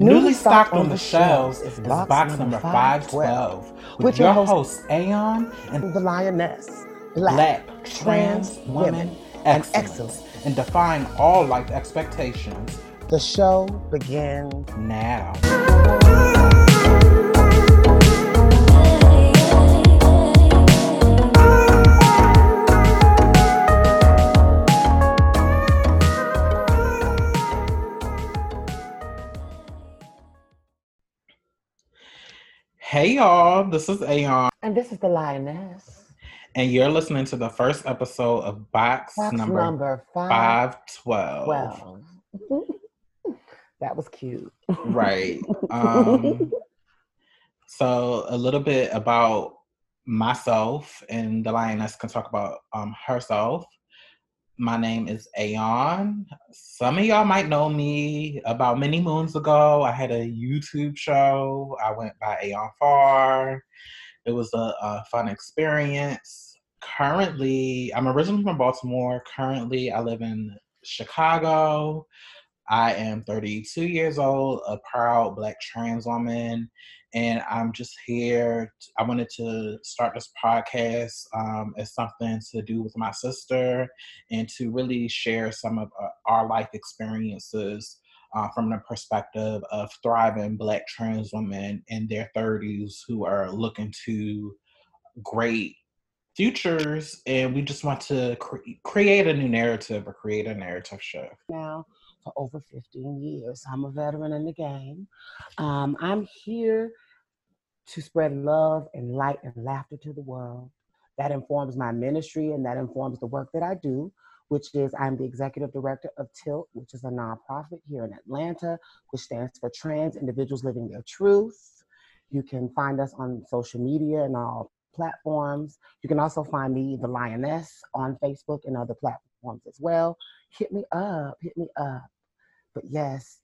Newly stocked on the shelves is box, box number 512 with, with your host, Aeon and the Lioness, Black, Black trans women, and excellence, and defying all life expectations. The show begins now. Hey y'all, this is Aeon. And this is the Lioness. And you're listening to the first episode of Box, Box number, number five, 512. that was cute. Right. Um, so, a little bit about myself, and the Lioness can talk about um, herself. My name is Aeon. Some of y'all might know me. About many moons ago, I had a YouTube show. I went by Aeon Far. It was a, a fun experience. Currently, I'm originally from Baltimore. Currently, I live in Chicago. I am 32 years old, a proud Black trans woman, and I'm just here. I wanted to start this podcast um, as something to do with my sister and to really share some of uh, our life experiences uh, from the perspective of thriving Black trans women in their 30s who are looking to great futures and we just want to cre- create a new narrative or create a narrative shift now for over 15 years. I'm a veteran in the game. Um, I'm here to spread love and light and laughter to the world. That informs my ministry and that informs the work that I do, which is I'm the executive director of TILT, which is a nonprofit here in Atlanta, which stands for Trans Individuals Living Their Truth. You can find us on social media and all platforms. You can also find me, the Lioness, on Facebook and other platforms as well. Hit me up, hit me up. But yes,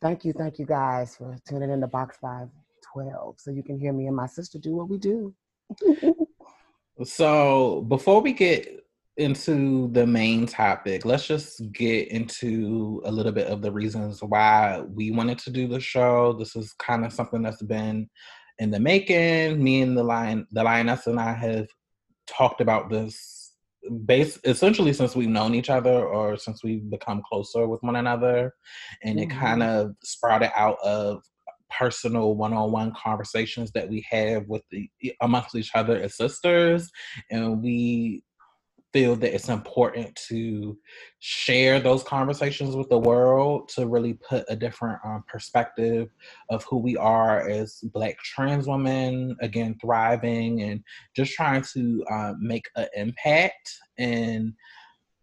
thank you, thank you guys for tuning in to Box 512 so you can hear me and my sister do what we do. so before we get into the main topic, let's just get into a little bit of the reasons why we wanted to do the show. This is kind of something that's been in the making. Me and the lion, the lioness, and I have talked about this base essentially since we've known each other or since we've become closer with one another and mm-hmm. it kind of sprouted out of personal one-on-one conversations that we have with the amongst each other as sisters and we feel that it's important to share those conversations with the world to really put a different um, perspective of who we are as black trans women again thriving and just trying to uh, make an impact and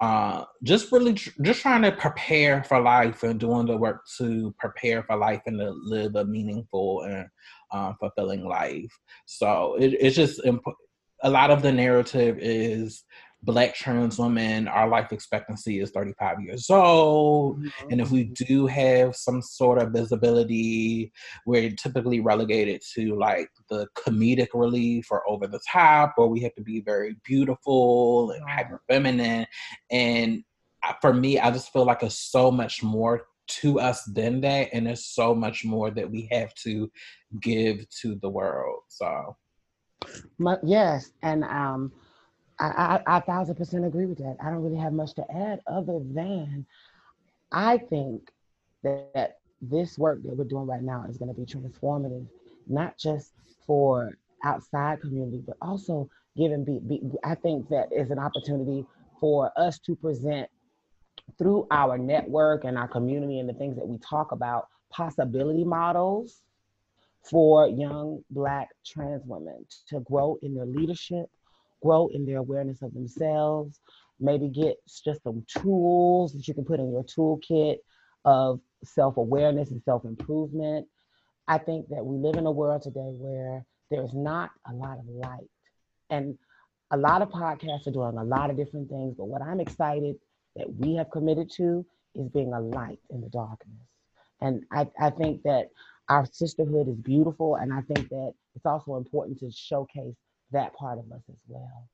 uh, just really tr- just trying to prepare for life and doing the work to prepare for life and to live a meaningful and uh, fulfilling life. So it, it's just imp- a lot of the narrative is black trans women, our life expectancy is 35 years old. Mm-hmm. And if we do have some sort of visibility, we're typically relegated to like the comedic relief or over the top, or we have to be very beautiful and hyper feminine. And for me, I just feel like there's so much more to us than that. And there's so much more that we have to give to the world. So. Yes. And, um, I, I, I thousand percent agree with that. I don't really have much to add other than I think that, that this work that we're doing right now is going to be transformative, not just for outside community, but also given be, be, I think that is an opportunity for us to present through our network and our community and the things that we talk about possibility models for young black trans women to grow in their leadership grow in their awareness of themselves, maybe get just some tools that you can put in your toolkit of self awareness and self improvement. I think that we live in a world today where there's not a lot of light. And a lot of podcasts are doing a lot of different things, but what I'm excited that we have committed to is being a light in the darkness. And I, I think that our sisterhood is beautiful, and I think that it's also important to showcase that part of us as well.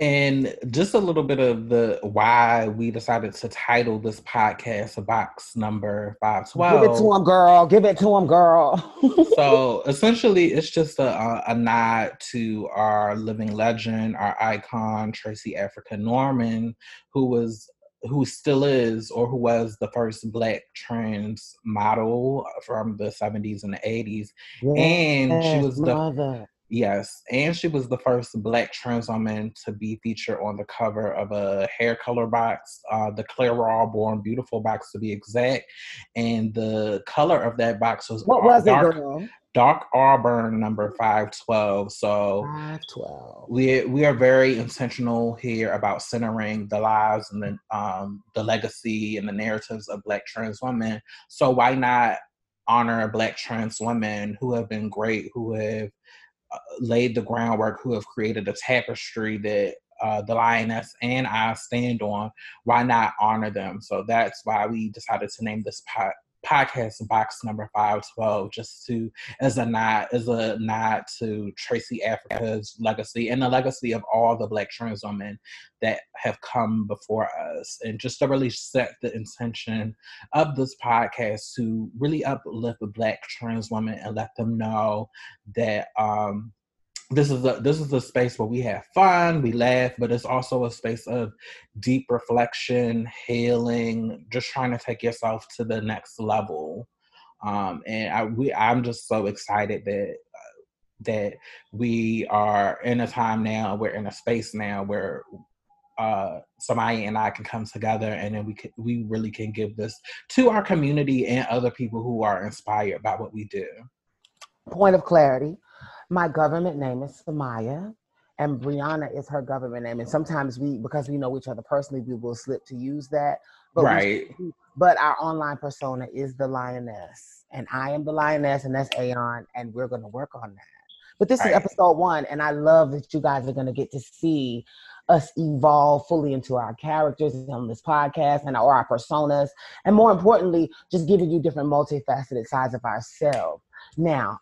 And just a little bit of the why we decided to title this podcast box number 512. Give it to him, girl. Give it to him, girl. so essentially, it's just a, a, nod to our living legend, our icon, Tracey Africa Norman, who was who still is or who was the first black trans model from the 70s and the 80s. Yes, and she was the mother. Yes, and she was the first black trans woman to be featured on the cover of a hair color box, uh, the Clairol Born Beautiful box to be exact. And the color of that box was what was dark, it, girl? Dark Auburn number five twelve. So five twelve. We we are very intentional here about centering the lives and the um the legacy and the narratives of black trans women. So why not honor black trans women who have been great, who have laid the groundwork, who have created a tapestry that uh, the lioness and I stand on. Why not honor them? So that's why we decided to name this pot podcast box number 512 just to as a nod as a nod to tracey africa's legacy and the legacy of all the black trans women that have come before us. And just to really set the intention of this podcast to really uplift black trans women and let them know that um this is a this is a space where we have fun, we laugh, but it's also a space of deep reflection, healing, just trying to take yourself to the next level. Um, and I we I'm just so excited that uh, that we are in a time now, we're in a space now where uh, and I can come together, and then we can, we really can give this to our community and other people who are inspired by what we do. Point of clarity my government name is Samaya, and Brianna is her government name. And sometimes we, because we know each other personally, we will slip to use that. But right. We, but our online persona is the lioness, and I am the lioness, and that's Aeon, and we're going to work on that. But this right. is episode one, and I love that you guys are going to get to see us evolve fully into our characters on this podcast and or our personas, and more importantly, just giving you different multifaceted sides of ourselves. Now,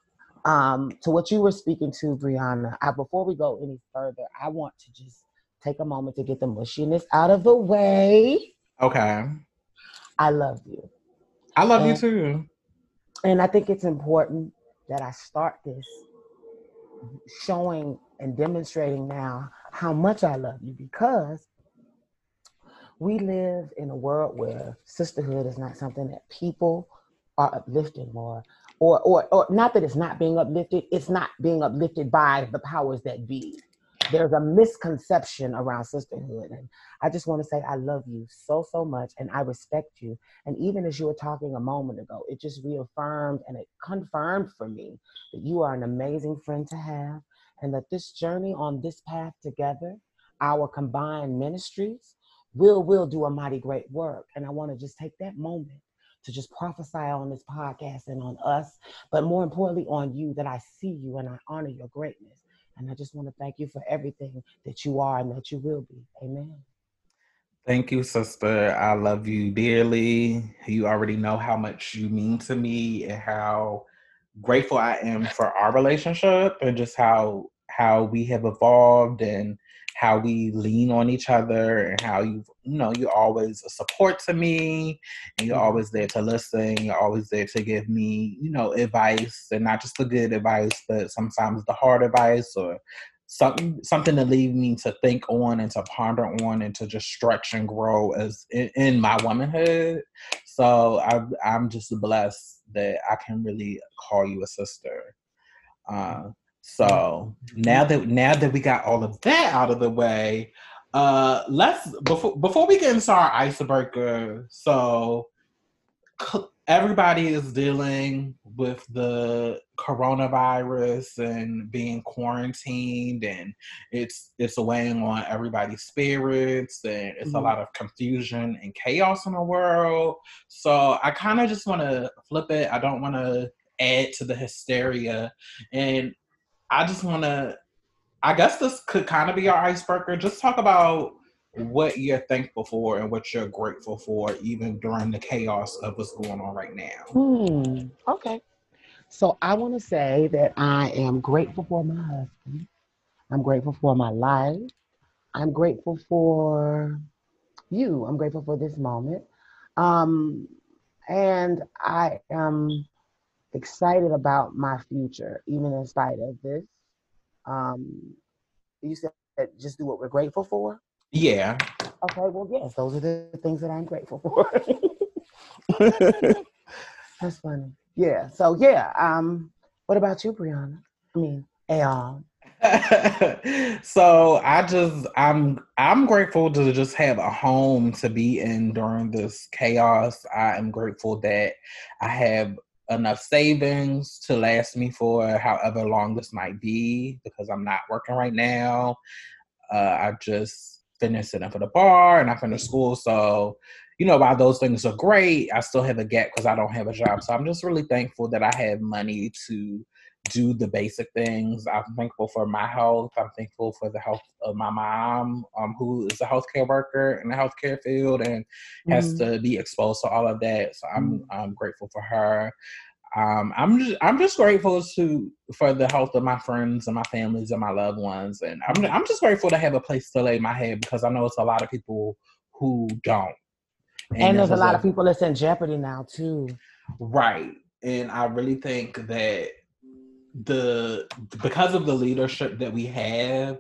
um, to what you were speaking to, Brianna, I, before we go any further, I want to just take a moment to get the mushiness out of the way. Okay. I love you. I love and, you too. And I think it's important that I start this showing and demonstrating now how much I love you because we live in a world where sisterhood is not something that people are uplifting more or, or, or not that it's not being uplifted, it's not being uplifted by the powers that be. There's a misconception around sisterhood. And I just want to say, I love you so, so much and I respect you. And even as you were talking a moment ago, it just reaffirmed and it confirmed for me that you are an amazing friend to have and that this journey on this path together, our combined ministries, will will do a mighty great work. And I want to just take that moment to just prophesy on this podcast and on us, but more importantly on you that I see you and I honor your greatness. And I just want to thank you for everything that you are and that you will be. Amen. Thank you, sister. I love you dearly. You already know how much you mean to me and how grateful I am for our relationship and just how how we have evolved and how we lean on each other and how you you know you're always a support to me and you're always there to listen you're always there to give me you know advice and not just the good advice but sometimes the hard advice or something something to leave me to think on and to ponder on and to just stretch and grow as in, in my womanhood. So I, i'm just blessed that i can really call you a sister. Uh, so now that now that we got all of that out of the way, uh let's before before we get into our icebreaker. So everybody is dealing with the coronavirus and being quarantined and it's it's weighing on everybody's spirits and it's mm-hmm. a lot of confusion and chaos in the world so i kind of just want to flip it i don't want to add to the hysteria and I just want to, I guess this could kind of be our icebreaker. Just talk about what you're thankful for and what you're grateful for, even during the chaos of what's going on right now. Hmm. Okay. So I want to say that I am grateful for my husband. I'm grateful for my life. I'm grateful for you. I'm grateful for this moment. Um, and I am excited about my future, even in spite of this. Um, you said just do what we're grateful for? Yeah. Okay, well, yes, those are the things that I'm grateful for. That's funny. Yeah. So yeah. Um, what about you, Brianna? I mean, Aeon. so I just I'm I'm grateful to just have a home to be in during this chaos. I am grateful that I have enough savings to last me for however long this might be because I'm not working right now. Uh, I just finished sitting for the bar and I finished school. So, you know, while those things are great, I still have a gap because I don't have a job. So I'm just really thankful that I have money to do the basic things. I'm thankful for my health. I'm thankful for the health of my mom, um, who is a healthcare worker in the healthcare field and mm-hmm. has to be exposed to all of that. So I'm mm-hmm. I'm grateful for her. Um, I'm just I'm just grateful to for the health of my friends and my families and my loved ones, and I'm I'm just grateful to have a place to lay my head because I know it's a lot of people who don't. And, and there's, there's a lot of people that's in jeopardy now too. Right, and I really think that the because of the leadership that we have,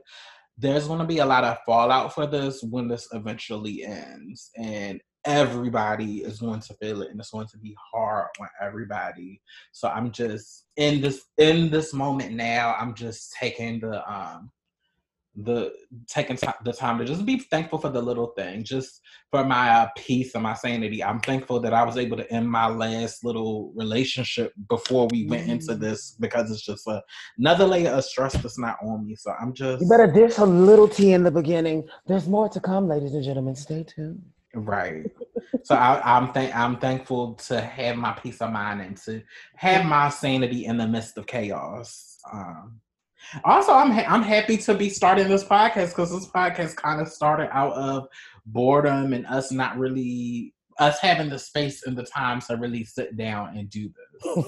there's going to be a lot of fallout for this when this eventually ends, and everybody is going to feel it and it's going to be hard on everybody. So i'm just in this in this moment now i'm just taking the um the taking t- the time to just be thankful for the little thing just for my uh, peace and my sanity i'm thankful that i was able to end my last little relationship before we went mm. into this because it's just a, another layer of stress that's not on me so i'm just you better dish a little tea in the beginning there's more to come ladies and gentlemen stay tuned Right. So I, am th- I'm thankful to have my peace of mind and to have my sanity in the midst of chaos. Um, also, I'm ha- I'm happy to be starting this podcast because this podcast kind of started out of boredom and us not really us having the space and the time to really sit down and do this.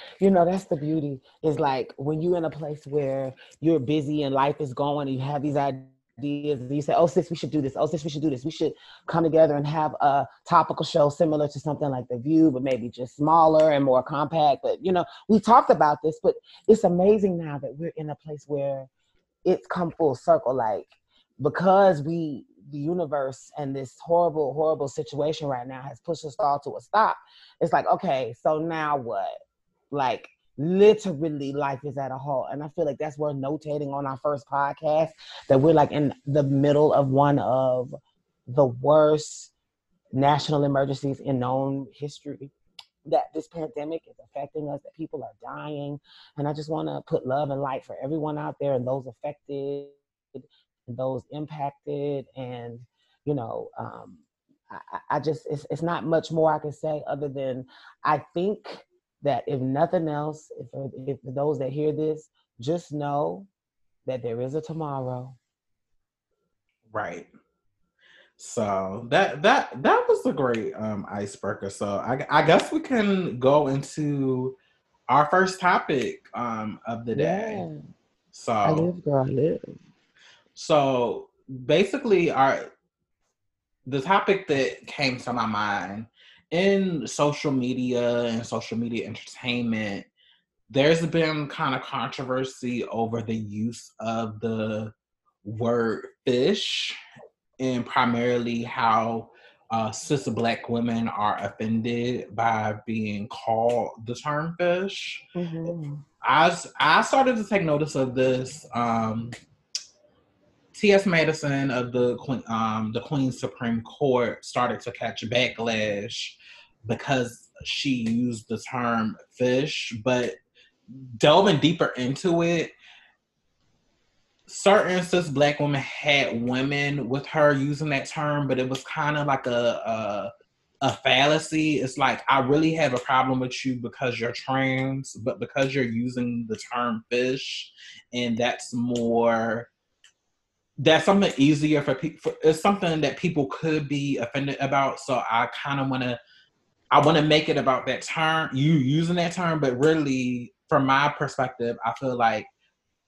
you know, that's the beauty. Is like when you're in a place where you're busy and life is going, and you have these ideas ideas. You say, "Oh, sis, we should do this. Oh, sis, we should do this. We should come together and have a topical show similar to something like The View, but maybe just smaller and more compact." But you know, we talked about this, but it's amazing now that we're in a place where it's come full circle. Like because we, the universe, and this horrible, horrible situation right now has pushed us all to a stop. It's like, okay, so now what? Like literally life is at a halt. And i feel like that's worth notating on our first podcast that we're like in the middle of one of the worst national emergencies in known history that this pandemic is affecting us that people are dying. And i just want to put love and light for everyone out there and those affected and those impacted and you know um, I, I just it's, it's not much more i can say other than i think that if nothing else, if, if those that hear this, just know that there is a tomorrow. Right. So that that that was a great um, icebreaker. So I, I guess we can go into our first topic um, of the day. Yeah. So I live, girl, I live. So basically, our the topic that came to my mind in social media and social media entertainment, there's been kind of controversy over the use of the word fish and primarily how uh, cis black women are offended by being called the term fish. Mm-hmm. I, I started to take notice of this. Um, T.S. Madison of the um, the Queen's Supreme Court started to catch backlash because she used the term fish, but delving deeper into it, certain cis black women had women with her using that term, but it was kind of like a, a, a fallacy. It's like I really have a problem with you because you're trans, but because you're using the term fish, and that's more that's something easier for people. It's something that people could be offended about. So I kind of want to I want to make it about that term, you using that term, but really, from my perspective, I feel like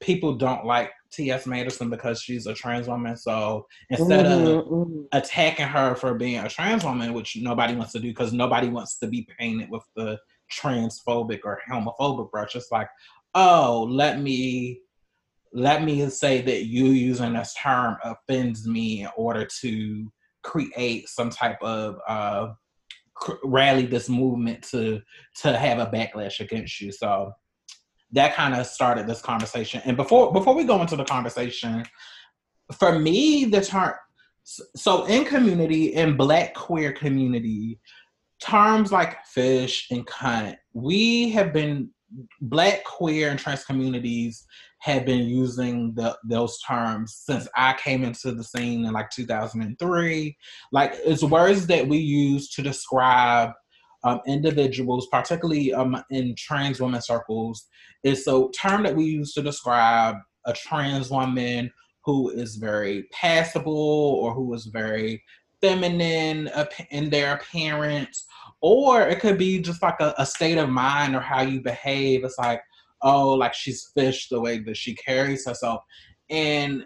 people don't like T.S. Madison because she's a trans woman. So instead mm-hmm, of mm-hmm. attacking her for being a trans woman, which nobody wants to do because nobody wants to be painted with the transphobic or homophobic brush, it's like, oh, let me let me say that you using this term offends me in order to create some type of uh, rally this movement to to have a backlash against you. So that kind of started this conversation. And before before we go into the conversation, for me, the term so in community in Black queer community, terms like fish and cunt, we have been Black queer and trans communities have been using the, those terms since I came into the scene in like 2003. Like it's words that we use to describe um, individuals, particularly um, in trans women circles. It's a term that we use to describe a trans woman who is very passable or who is very feminine in their appearance, or it could be just like a, a state of mind or how you behave. It's like, oh, like she's fish the way that she carries herself. And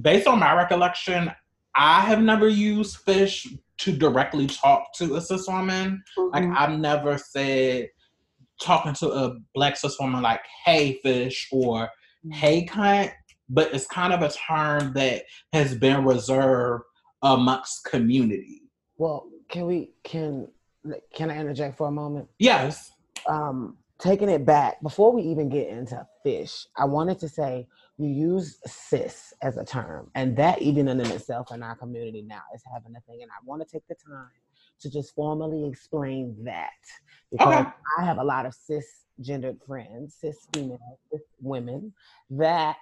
based on my recollection, I have never used fish to directly talk to a cis woman. Mm-hmm. Like I've never said talking to a black cis woman like "Hey fish" or mm-hmm. "Hey cunt," but it's kind of a term that has been reserved amongst community. Well, can we can can I interject for a moment? Yes. Um, taking it back before we even get into fish, I wanted to say you use cis as a term, and that even in itself in our community now is having a thing. And I want to take the time to just formally explain that because okay. I have a lot of cisgendered friends, cis female, cis women that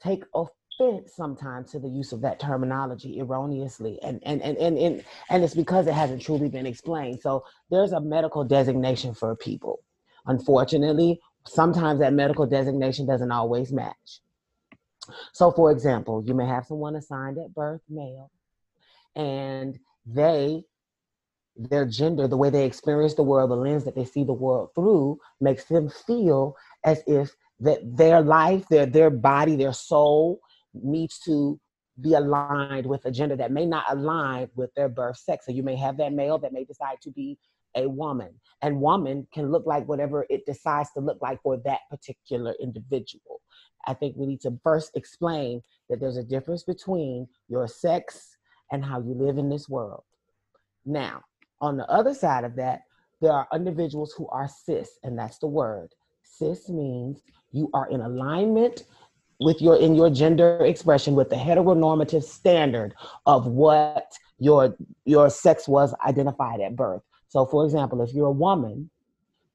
take offense sometimes to the use of that terminology erroneously and and, and and and and it's because it hasn't truly been explained so there's a medical designation for people unfortunately sometimes that medical designation doesn't always match so, for example, you may have someone assigned at birth male, and they, their gender, the way they experience the world, the lens that they see the world through, makes them feel as if that their life, their their body, their soul needs to be aligned with a gender that may not align with their birth sex. So you may have that male that may decide to be a woman, and woman can look like whatever it decides to look like for that particular individual. I think we need to first explain that there's a difference between your sex and how you live in this world. Now, on the other side of that, there are individuals who are cis, and that's the word. Cis means you are in alignment with your in your gender expression with the heteronormative standard of what your your sex was identified at birth. So for example, if you're a woman,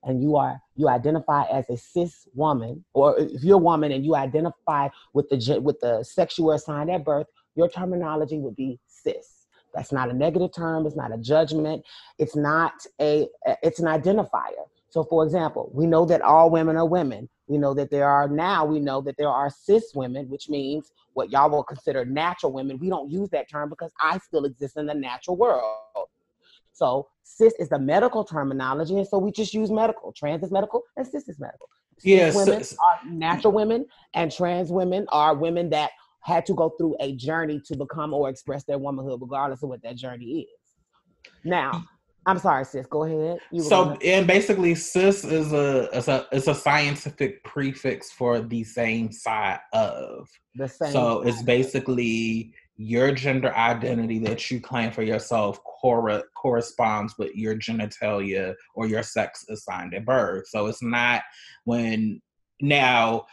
and you are you identify as a cis woman, or if you're a woman and you identify with the with the sex you were assigned at birth, your terminology would be cis. That's not a negative term. It's not a judgment. It's not a. It's an identifier. So, for example, we know that all women are women. We know that there are now. We know that there are cis women, which means what y'all will consider natural women. We don't use that term because I still exist in the natural world. So cis is the medical terminology, and so we just use medical. Trans is medical, and cis is medical. Cis yes, women are natural women, and trans women are women that had to go through a journey to become or express their womanhood, regardless of what that journey is. Now, I'm sorry, sis. Go ahead. You so, gonna... and basically, cis is a is a is a scientific prefix for the same side of. The same. So it's basically your gender identity that you claim for yourself cor- corresponds with your genitalia or your sex assigned at birth. So it's not when now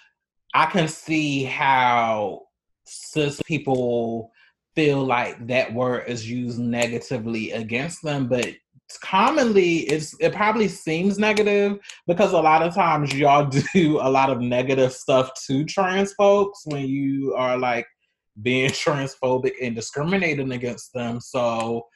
I can see how cis people feel like that word is used negatively against them, but commonly it's it probably seems negative because a lot of times y'all do a lot of negative stuff to trans folks when you are like being transphobic and discriminating against them. So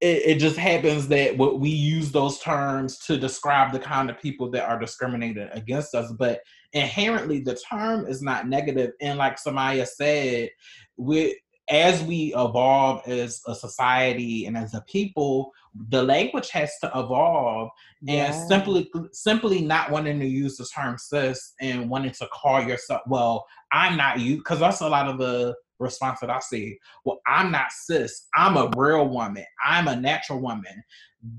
it, it, just happens that what we use those terms to describe the kind of people that are discriminated against us, but inherently the term is not negative. And like Samaya said, we as we evolve as a society and as a people, the language has to evolve and simply simply not wanting to use the term cis and wanting to call yourself well i'm not you because that's a lot of the response that i see. Well i'm not cis i'm a real woman i'm a natural woman.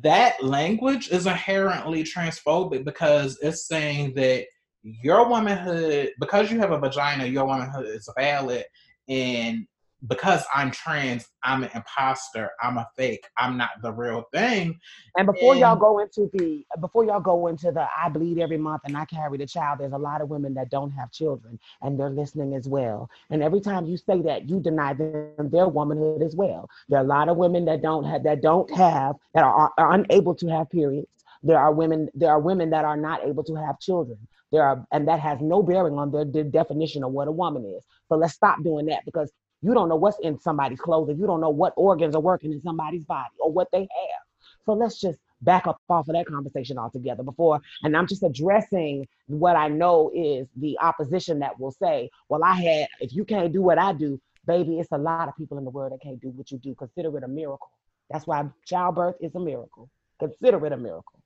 That language is inherently transphobic because it's saying that your womanhood because you have a vagina your womanhood is valid and because I'm trans, I'm an imposter. I'm a fake. I'm not the real thing. And before and, y'all go into the before y'all go into the I bleed every month and I carry the child, there's a lot of women that don't have children and they're listening as well. And every time you say that, you deny them their womanhood as well. There are a lot of women that don't have that don't have that are, are unable to have periods. There are women there are women that are not able to have children. There are and that has no bearing on their, their definition of what a woman is. So let's stop doing that because you don't know what's in somebody's clothing. You don't know what organs are working in somebody's body or what they have. So let's just back up off of that conversation altogether before. And I'm just addressing what I know is the opposition that will say, well, I had, if you can't do what I do, baby, it's a lot of people in the world that can't do what you do. Consider it a miracle. That's why childbirth is a miracle. Consider it a miracle.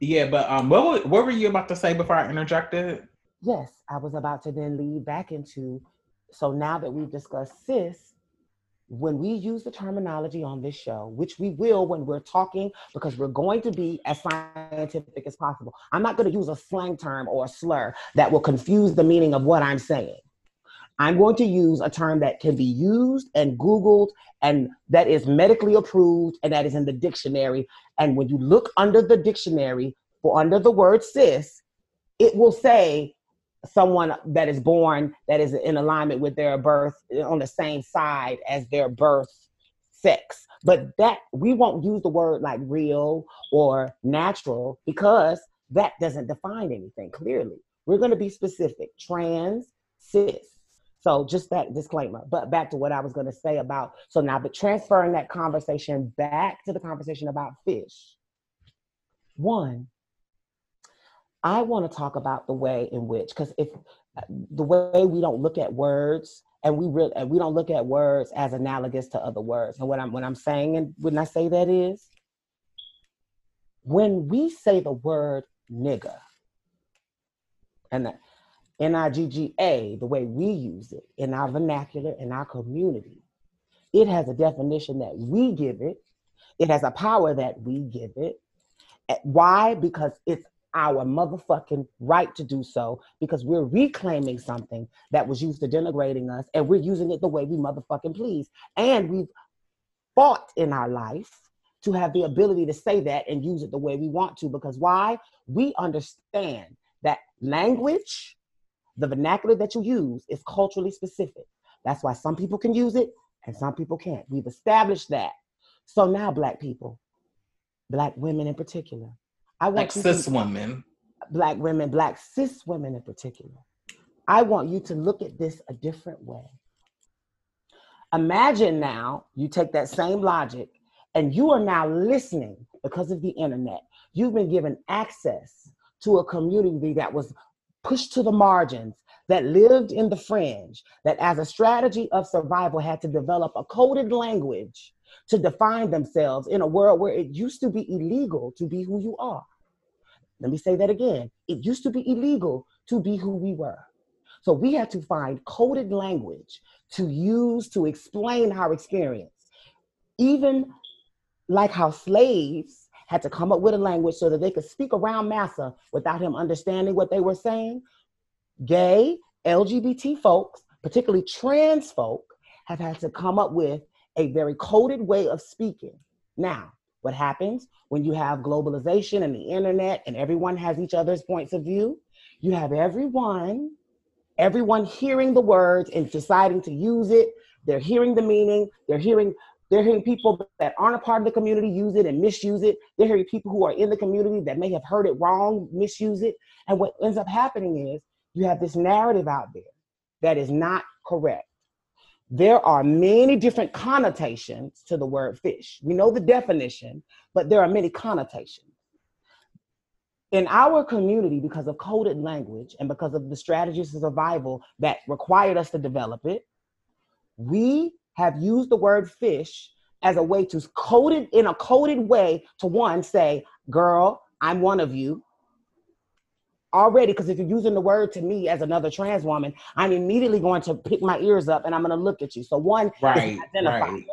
Yeah, but um, what what were you about to say before I interjected? Yes, I was about to then lead back into so now that we've discussed cis, when we use the terminology on this show, which we will when we're talking, because we're going to be as scientific as possible. I'm not going to use a slang term or a slur that will confuse the meaning of what I'm saying. I'm going to use a term that can be used and Googled and that is medically approved and that is in the dictionary. And when you look under the dictionary for under the word cis, it will say someone that is born that is in alignment with their birth on the same side as their birth sex. But that we won't use the word like real or natural because that doesn't define anything clearly. We're going to be specific trans, cis. So just that disclaimer. But back to what I was going to say about so now, but transferring that conversation back to the conversation about fish. One, I want to talk about the way in which, because if uh, the way we don't look at words and we really we don't look at words as analogous to other words. And what I'm when I'm saying and when I say that is when we say the word nigga and the N-I-G-G-A, the way we use it in our vernacular, in our community, it has a definition that we give it. It has a power that we give it. Why? Because it's our motherfucking right to do so because we're reclaiming something that was used to denigrating us and we're using it the way we motherfucking please. And we've fought in our life to have the ability to say that and use it the way we want to because why? We understand that language, the vernacular that you use is culturally specific. That's why some people can use it and some people can't. We've established that. So now, Black people, Black women in particular, I want like cis women, black women, black cis women in particular. I want you to look at this a different way. Imagine now you take that same logic and you are now listening because of the internet. You've been given access to a community that was pushed to the margins, that lived in the fringe, that as a strategy of survival had to develop a coded language to define themselves in a world where it used to be illegal to be who you are. Let me say that again. It used to be illegal to be who we were. So we had to find coded language to use to explain our experience. Even like how slaves had to come up with a language so that they could speak around massa without him understanding what they were saying. Gay, LGBT folks, particularly trans folk, have had to come up with a very coded way of speaking. Now, what happens when you have globalization and the internet and everyone has each other's points of view? You have everyone, everyone hearing the words and deciding to use it. They're hearing the meaning. They're hearing they're hearing people that aren't a part of the community use it and misuse it. They're hearing people who are in the community that may have heard it wrong misuse it. And what ends up happening is you have this narrative out there that is not correct there are many different connotations to the word fish. We know the definition, but there are many connotations. In our community, because of coded language and because of the strategies of survival that required us to develop it, we have used the word fish as a way to code it in a coded way to one say, girl, I'm one of you. Already, because if you're using the word to me as another trans woman, I'm immediately going to pick my ears up and I'm going to look at you. So one, right, right.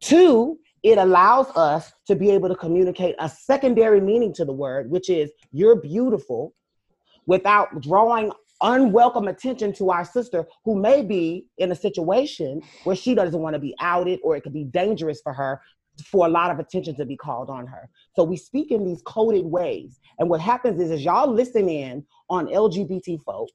Two, it allows us to be able to communicate a secondary meaning to the word, which is you're beautiful, without drawing unwelcome attention to our sister who may be in a situation where she doesn't want to be outed or it could be dangerous for her for a lot of attention to be called on her. So we speak in these coded ways. And what happens is, is y'all listen in on LGBT folk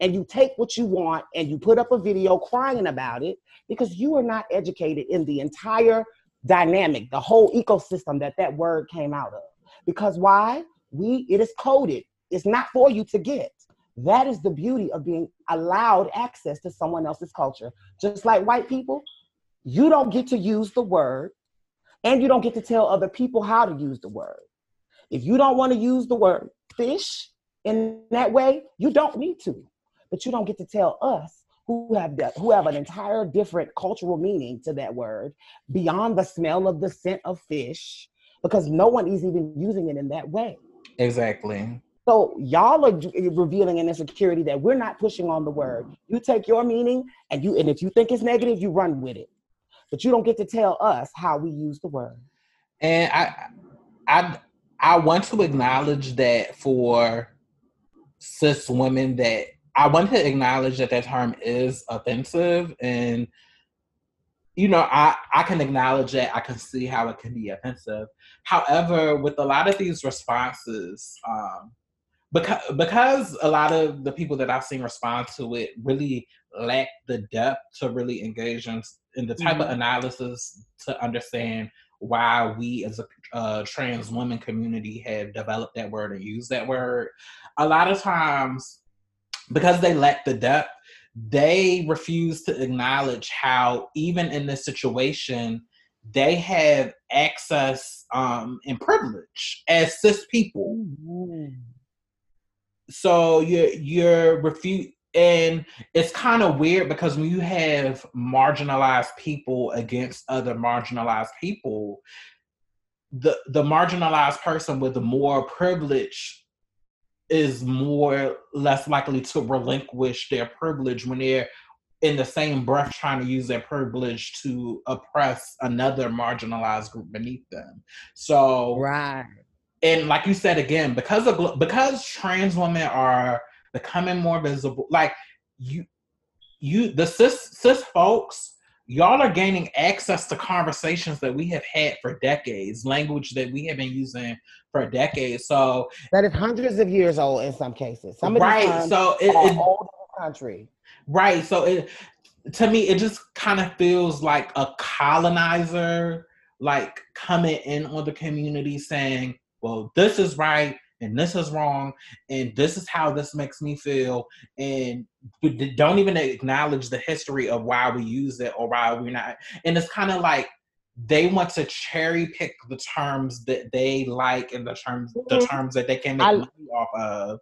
and you take what you want and you put up a video crying about it because you are not educated in the entire dynamic, the whole ecosystem that that word came out of. Because why? We it is coded. It's not for you to get. That is the beauty of being allowed access to someone else's culture. Just like white people, you don't get to use the word and you don't get to tell other people how to use the word. If you don't want to use the word fish in that way, you don't need to. But you don't get to tell us who have the, who have an entire different cultural meaning to that word beyond the smell of the scent of fish because no one is even using it in that way. Exactly. So y'all are eh, revealing an insecurity that we're not pushing on the word. You take your meaning and you and if you think it's negative, you run with it. But you don't get to tell us how we use the word. And I I I want to acknowledge that for cis women that I want to acknowledge that that term is offensive and you know, I, I can acknowledge that. I can see how it can be offensive. However, with a lot of these responses, um, because because a lot of the people that I've seen respond to it really lack the depth to really engage in, in the type mm-hmm. of analysis to understand why we as a uh, trans women community have developed that word and used that word. A lot of times, because they lack the depth, they refuse to acknowledge how even in this situation they have access um, and privilege as cis people. Mm-hmm so you're you're refute and it's kind of weird because when you have marginalized people against other marginalized people the the marginalized person with the more privilege is more less likely to relinquish their privilege when they're in the same breath trying to use their privilege to oppress another marginalized group beneath them. So right. and like you said again, because of because trans women are becoming more visible, like you, you the cis cis folks, y'all are gaining access to conversations that we have had for decades, language that we have been using for decades. So that is hundreds of years old in some cases. Some right. So it, it old country. Right. So it to me it just kind of feels like a colonizer like coming in on the community saying well, this is right and this is wrong and this is how this makes me feel and don't even acknowledge the history of why we use it or why we're not. And it's kind of like they want to cherry pick the terms that they like and the terms the mm-hmm. terms that they can make I, money off of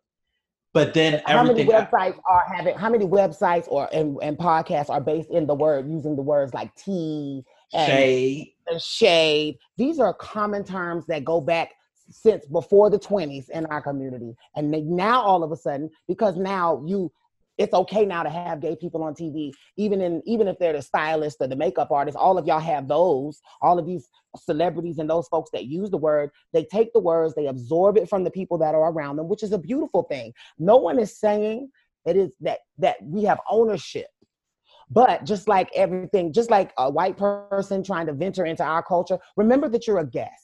but then how many websites are having how many websites or and, and podcasts are based in the word using the words like tea and shade. and shade. These are common terms that go back since before the 20s in our community and now all of a sudden because now you it's okay now to have gay people on TV, even in even if they're the stylist or the makeup artist. All of y'all have those. All of these celebrities and those folks that use the word, they take the words, they absorb it from the people that are around them, which is a beautiful thing. No one is saying that is that that we have ownership. But just like everything, just like a white person trying to venture into our culture, remember that you're a guest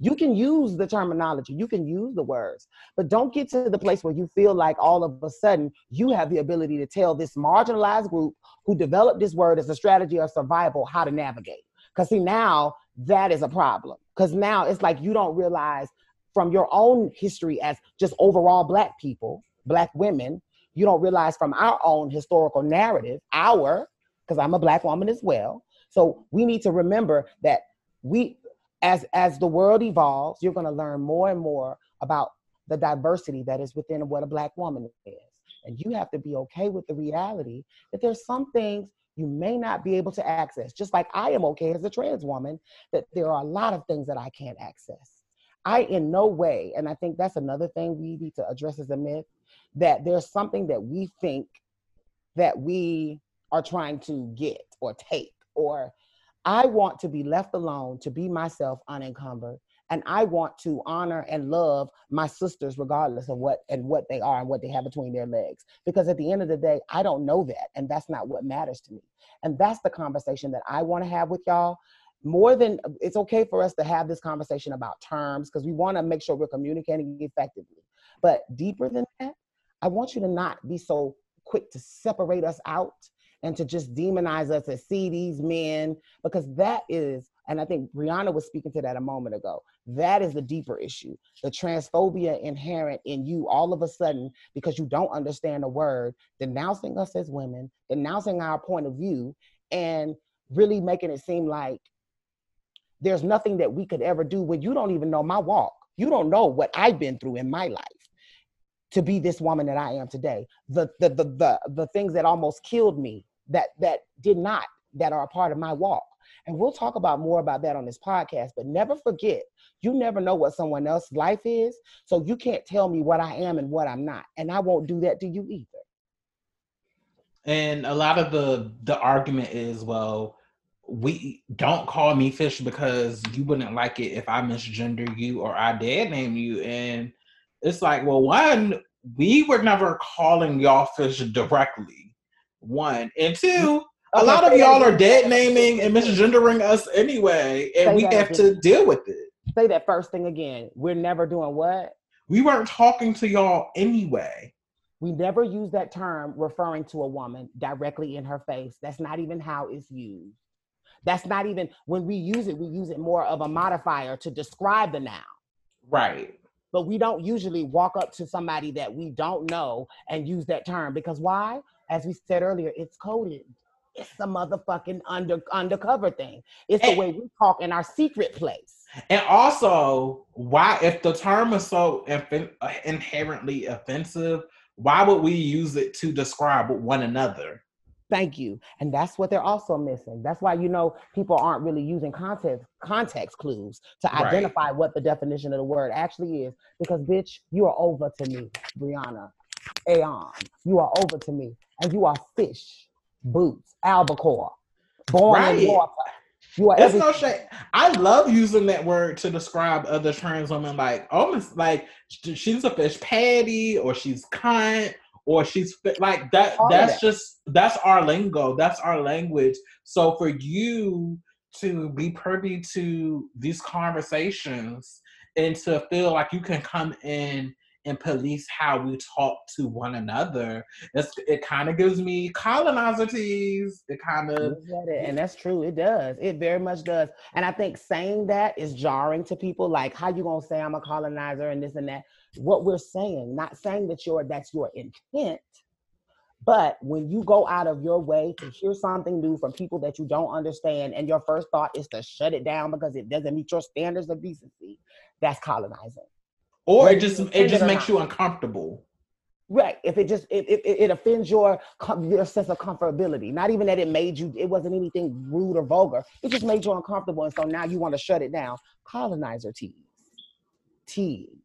you can use the terminology, you can use the words, but don't get to the place where you feel like all of a sudden you have the ability to tell this marginalized group who developed this word as a strategy of survival how to navigate. Because, see, now that is a problem. Because now it's like you don't realize from your own history as just overall Black people, Black women, you don't realize from our own historical narrative, our, because I'm a Black woman as well. So we need to remember that we as as the world evolves, you're going to learn more and more about the diversity that is within what a black woman is. And you have to be okay with the reality that there's some things you may not be able to access. Just like I am okay as a trans woman, that there are a lot of things that I can't access. I, in no way, and I think that's another thing we need to address as a myth, that there's something that we think that we are trying to get or take, or I want to be left alone to be myself unencumbered. And I want to honor and love my sisters regardless of what and what they are and what they have between their legs. Because at the end of the day, I don't know that. And that's not what matters to me. And that's the conversation that I want to have with y'all more than it's okay for us to have this conversation about terms because we want to make sure we're communicating effectively. But deeper than that, I want you to not be so quick to separate us out and to just demonize us and see these men because that is and i think brianna was speaking to that a moment ago that is the deeper issue the transphobia inherent in you all of a sudden because you don't understand a word denouncing us as women denouncing our point of view and really making it seem like there's nothing that we could ever do when you don't even know my walk. You don't know what I've been through in my life to be this woman that I am today. The the the the, the things that almost killed me that that did not that are a part of my walk. And we'll talk about more about that on this podcast, but never forget, you never know what someone else's life is. So you can't tell me what I am and what I'm not. And I won't do that to you either. And a lot of the the argument is, well, we don't call me fish because you wouldn't like it if I misgender you or I dead name you. And it's like, well, one, we were never calling y'all fish directly. One. And two, a lot of y'all are dead naming and misgendering us anyway, and we have again. to deal with it. Say that first thing again. We're never doing what? We weren't talking to y'all anyway. We never use that term referring to a woman directly in her face. That's not even how it's used. That's not even when we use it, we use it more of a modifier to describe the noun. Right. But we don't usually walk up to somebody that we don't know and use that term because why? As we said earlier, it's coded. It's a motherfucking under undercover thing. It's and, the way we talk in our secret place. And also, why if the term is so uh, inherently offensive, why would we use it to describe one another? Thank you. And that's what they're also missing. That's why you know people aren't really using context context clues to identify right. what the definition of the word actually is. Because bitch, you are over to me, Brianna, Aeon. You are over to me. And you are fish, boots, albacore, born right. in water. You are it's no shame. I love using that word to describe other trans women, like almost like she's a fish patty or she's cunt or she's like that All that's that. just that's our lingo that's our language so for you to be privy to these conversations and to feel like you can come in and police how we talk to one another. It's, it kind of gives me colonizer tease. It kind of, and that's true. It does. It very much does. And I think saying that is jarring to people. Like, how you gonna say I'm a colonizer and this and that? what we're saying, not saying that your that's your intent, but when you go out of your way to hear something new from people that you don't understand, and your first thought is to shut it down because it doesn't meet your standards of decency, that's colonizing. Or it just it just makes you uncomfortable. Right. If it just it, it, it offends your your sense of comfortability. Not even that it made you it wasn't anything rude or vulgar. It just made you uncomfortable, and so now you want to shut it down. Colonizer tease. Tease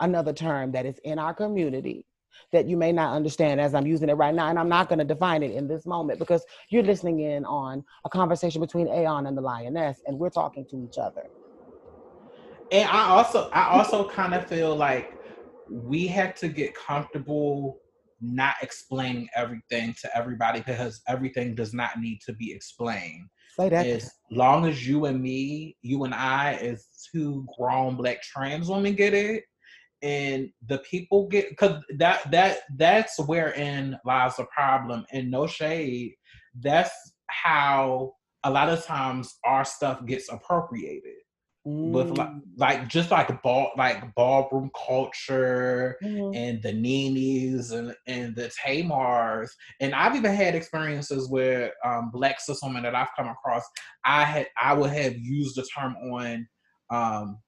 another term that is in our community that you may not understand as I'm using it right now. And I'm not going to define it in this moment because you're listening in on a conversation between Aeon and the Lioness, and we're talking to each other. And I also, I also kind of feel like we have to get comfortable not explaining everything to everybody because everything does not need to be explained. Say that. As long as you and me, you and I, as two grown black trans women get it, and the people get because that that that's wherein lies the problem and no shade that's how a lot of times our stuff gets appropriated mm. with like, like just like ball like ballroom culture mm. and the Ninis and and the Tamars and I've even had experiences where um, black cis women that I've come across I had I would have used the term on um,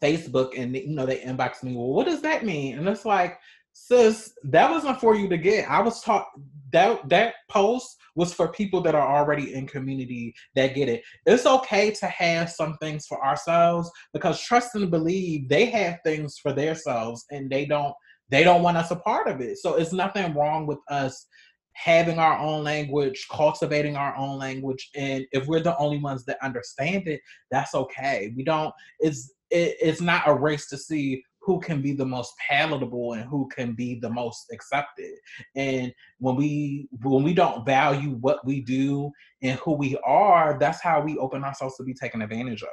Facebook and you know they inbox me, well, what does that mean? And it's like, sis, that wasn't for you to get. I was taught that that post was for people that are already in community that get it. It's okay to have some things for ourselves because trust and believe they have things for themselves and they don't they don't want us a part of it. So it's nothing wrong with us having our own language, cultivating our own language, and if we're the only ones that understand it, that's okay. We don't. It's it, it's not a race to see who can be the most palatable and who can be the most accepted and when we when we don't value what we do and who we are that's how we open ourselves to be taken advantage of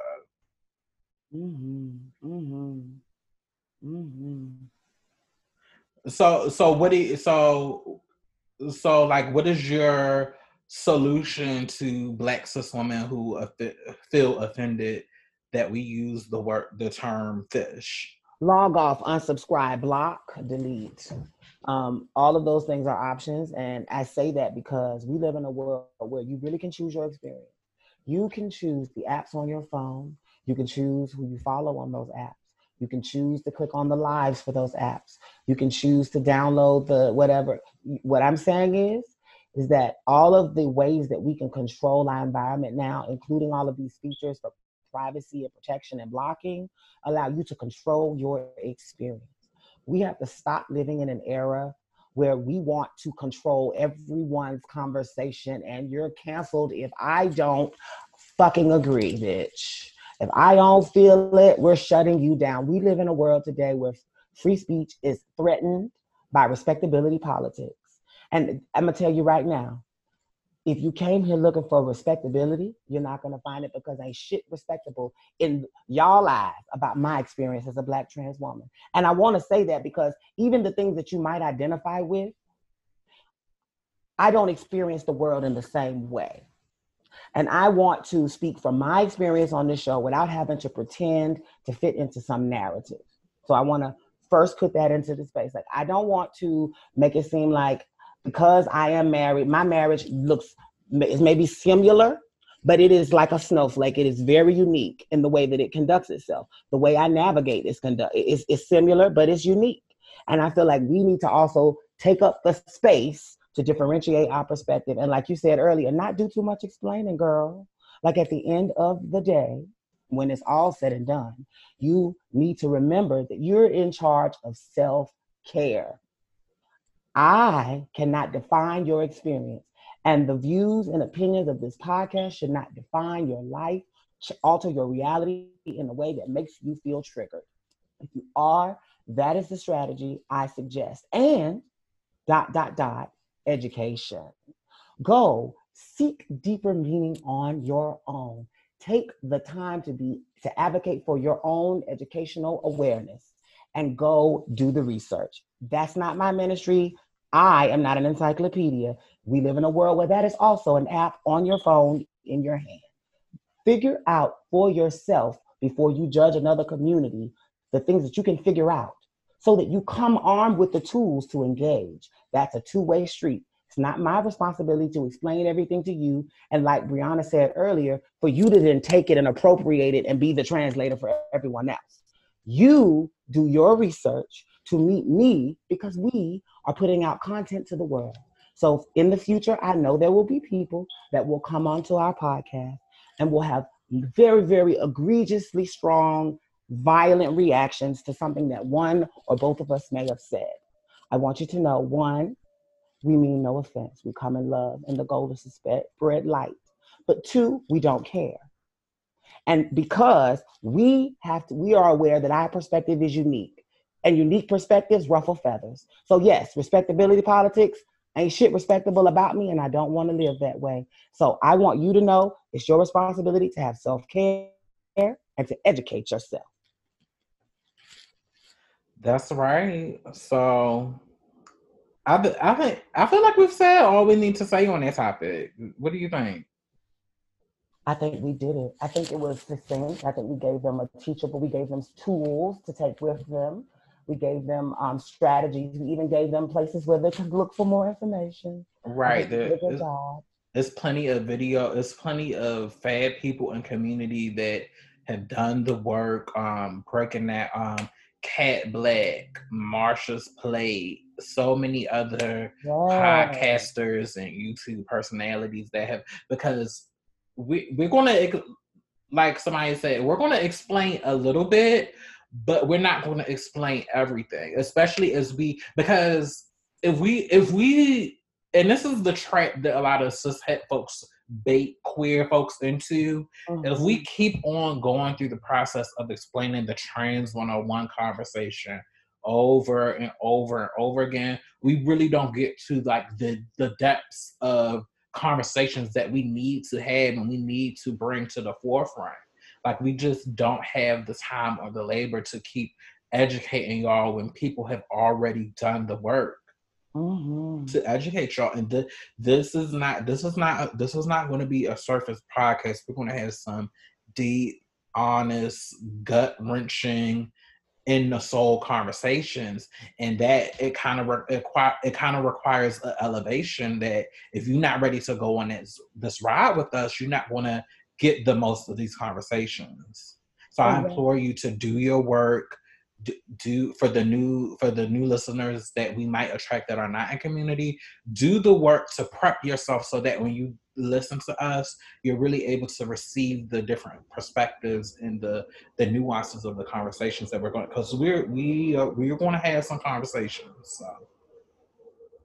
mm-hmm. Mm-hmm. Mm-hmm. so so what do you so so like what is your solution to black cis women who feel offended that we use the word the term fish log off, unsubscribe, block, delete. Um, all of those things are options. And I say that because we live in a world where you really can choose your experience. You can choose the apps on your phone. You can choose who you follow on those apps. You can choose to click on the lives for those apps. You can choose to download the whatever. What I'm saying is, is that all of the ways that we can control our environment now, including all of these features for privacy and protection and blocking allow you to control your experience. We have to stop living in an era where we want to control everyone's conversation and you're canceled if I don't fucking agree, bitch. If I don't feel it, we're shutting you down. We live in a world today where free speech is threatened by respectability politics. And I'm gonna tell you right now, if you came here looking for respectability, you're not gonna find it because ain't shit respectable in y'all eyes about my experience as a black trans woman. And I want to say that because even the things that you might identify with, I don't experience the world in the same way. And I want to speak from my experience on this show without having to pretend to fit into some narrative. So I want to first put that into the space. Like I don't want to make it seem like because I am married, my marriage looks is maybe similar, but it is like a snowflake. It is very unique in the way that it conducts itself. The way I navigate is conduct is, is similar, but it's unique. And I feel like we need to also take up the space to differentiate our perspective. And like you said earlier, not do too much explaining, girl. Like at the end of the day, when it's all said and done, you need to remember that you're in charge of self care. I cannot define your experience. And the views and opinions of this podcast should not define your life, alter your reality in a way that makes you feel triggered. If you are, that is the strategy I suggest. And dot, dot, dot, education. Go seek deeper meaning on your own. Take the time to be to advocate for your own educational awareness and go do the research. That's not my ministry. I am not an encyclopedia. We live in a world where that is also an app on your phone in your hand. Figure out for yourself before you judge another community the things that you can figure out so that you come armed with the tools to engage. That's a two way street. It's not my responsibility to explain everything to you. And like Brianna said earlier, for you to then take it and appropriate it and be the translator for everyone else. You do your research to meet me because we are putting out content to the world. So in the future, I know there will be people that will come onto our podcast and will have very, very egregiously strong, violent reactions to something that one or both of us may have said. I want you to know one, we mean no offense. We come in love, and the goal is to spread light. But two, we don't care. And because we have to, we are aware that our perspective is unique and unique perspectives ruffle feathers. So, yes, respectability politics ain't shit respectable about me, and I don't want to live that way. So, I want you to know it's your responsibility to have self care and to educate yourself. That's right. So, I, I think I feel like we've said all we need to say on that topic. What do you think? I think we did it. I think it was succinct. I think we gave them a teachable. We gave them tools to take with them we gave them um, strategies. We even gave them places where they could look for more information. Right. There, there's, there's plenty of video. There's plenty of fab people and community that have done the work, um, breaking that, um, Kat Blaque, Marsha's Plate, so many other yeah. podcasters and YouTube personalities that have because we we're gonna like somebody said we're gonna explain a little bit, but we're not gonna explain everything, especially as we because if we if we and this is the trap that a lot of cishet folks bait queer folks into. Mm-hmm. If we keep on going through the process of explaining the trans 101 conversation over and over and over again, we really don't get to like the the depths of conversations that we need to have and we need to bring to the forefront. Like we just don't have the time or the labor to keep educating y'all when people have already done the work mm-hmm. to educate y'all. And th- this is not this is not this is not going to be a surface podcast. We're going to have some deep, honest, gut wrenching, in the soul conversations and that it kind of re- it, it kind of requires an elevation that if you're not ready to go on this this ride with us you're not going to get the most of these conversations. So mm-hmm. i implore you to do your work do for the new for the new listeners that we might attract that are not in community do the work to prep yourself so that when you listen to us you're really able to receive the different perspectives and the the nuances of the conversations that we're going because we're we are, we're going to have some conversations so.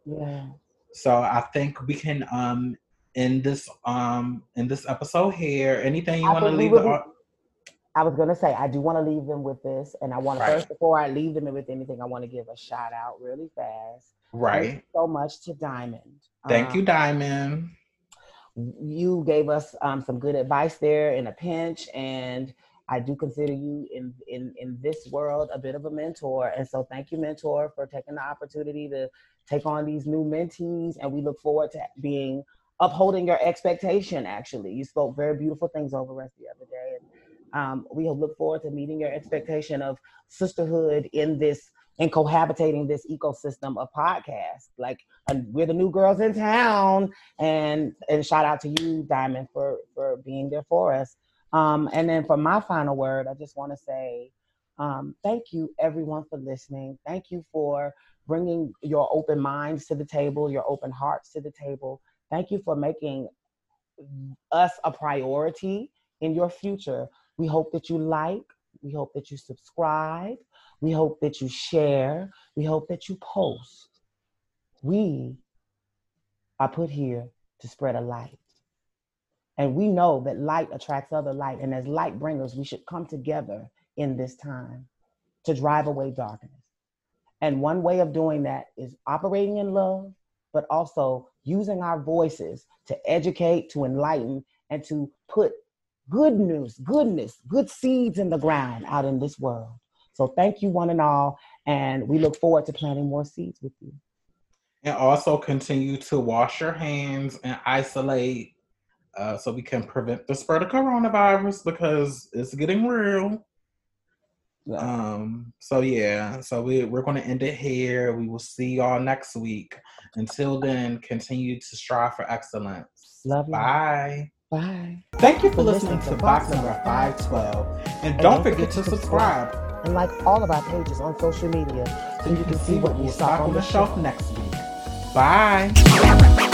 Yeah. So i think we can um in this um in this episode here anything you want to leave the I was gonna say I do want to leave them with this, and I want right. first before I leave them with anything, I want to give a shout out really fast. Right. so much to Diamond. Thank um, you, Diamond. You gave us um, some good advice there in a pinch, and I do consider you in in in this world a bit of a mentor. And so, thank you, mentor, for taking the opportunity to take on these new mentees, and we look forward to being upholding your expectation. Actually, you spoke very beautiful things over us the other day, and um, we look forward to meeting your expectation of sisterhood in this and cohabitating this ecosystem of podcasts. Like we're the new girls in town, and and shout out to you, Diamond, for for being there for us. Um, and then for my final word, I just want to say um, thank you, everyone, for listening. Thank you for bringing your open minds to the table, your open hearts to the table. Thank you for making us a priority in your future we hope that you like. We hope that you subscribe. We hope that you share. We hope that you post. We are put here to spread a light. And we know that light attracts other light. And as light bringers, we should come together in this time to drive away darkness. And one way of doing that is operating in love, but also using our voices to educate, to enlighten, and to put good news, goodness, good seeds in the ground out in this world. So thank you, one and all. And we look forward to planting more seeds with you. And also continue to wash your hands and isolate uh, so we can prevent the spread of coronavirus because it's getting real. Um, so yeah, so we, we're going to end it here. We will see y'all next week. Until then, continue to strive for excellence. Love you. Bye. Bye. Thank you for listening to box number 512. And don't forget to subscribe. And like all of our pages on social media so you can see what we stock on the shelf next week. Bye.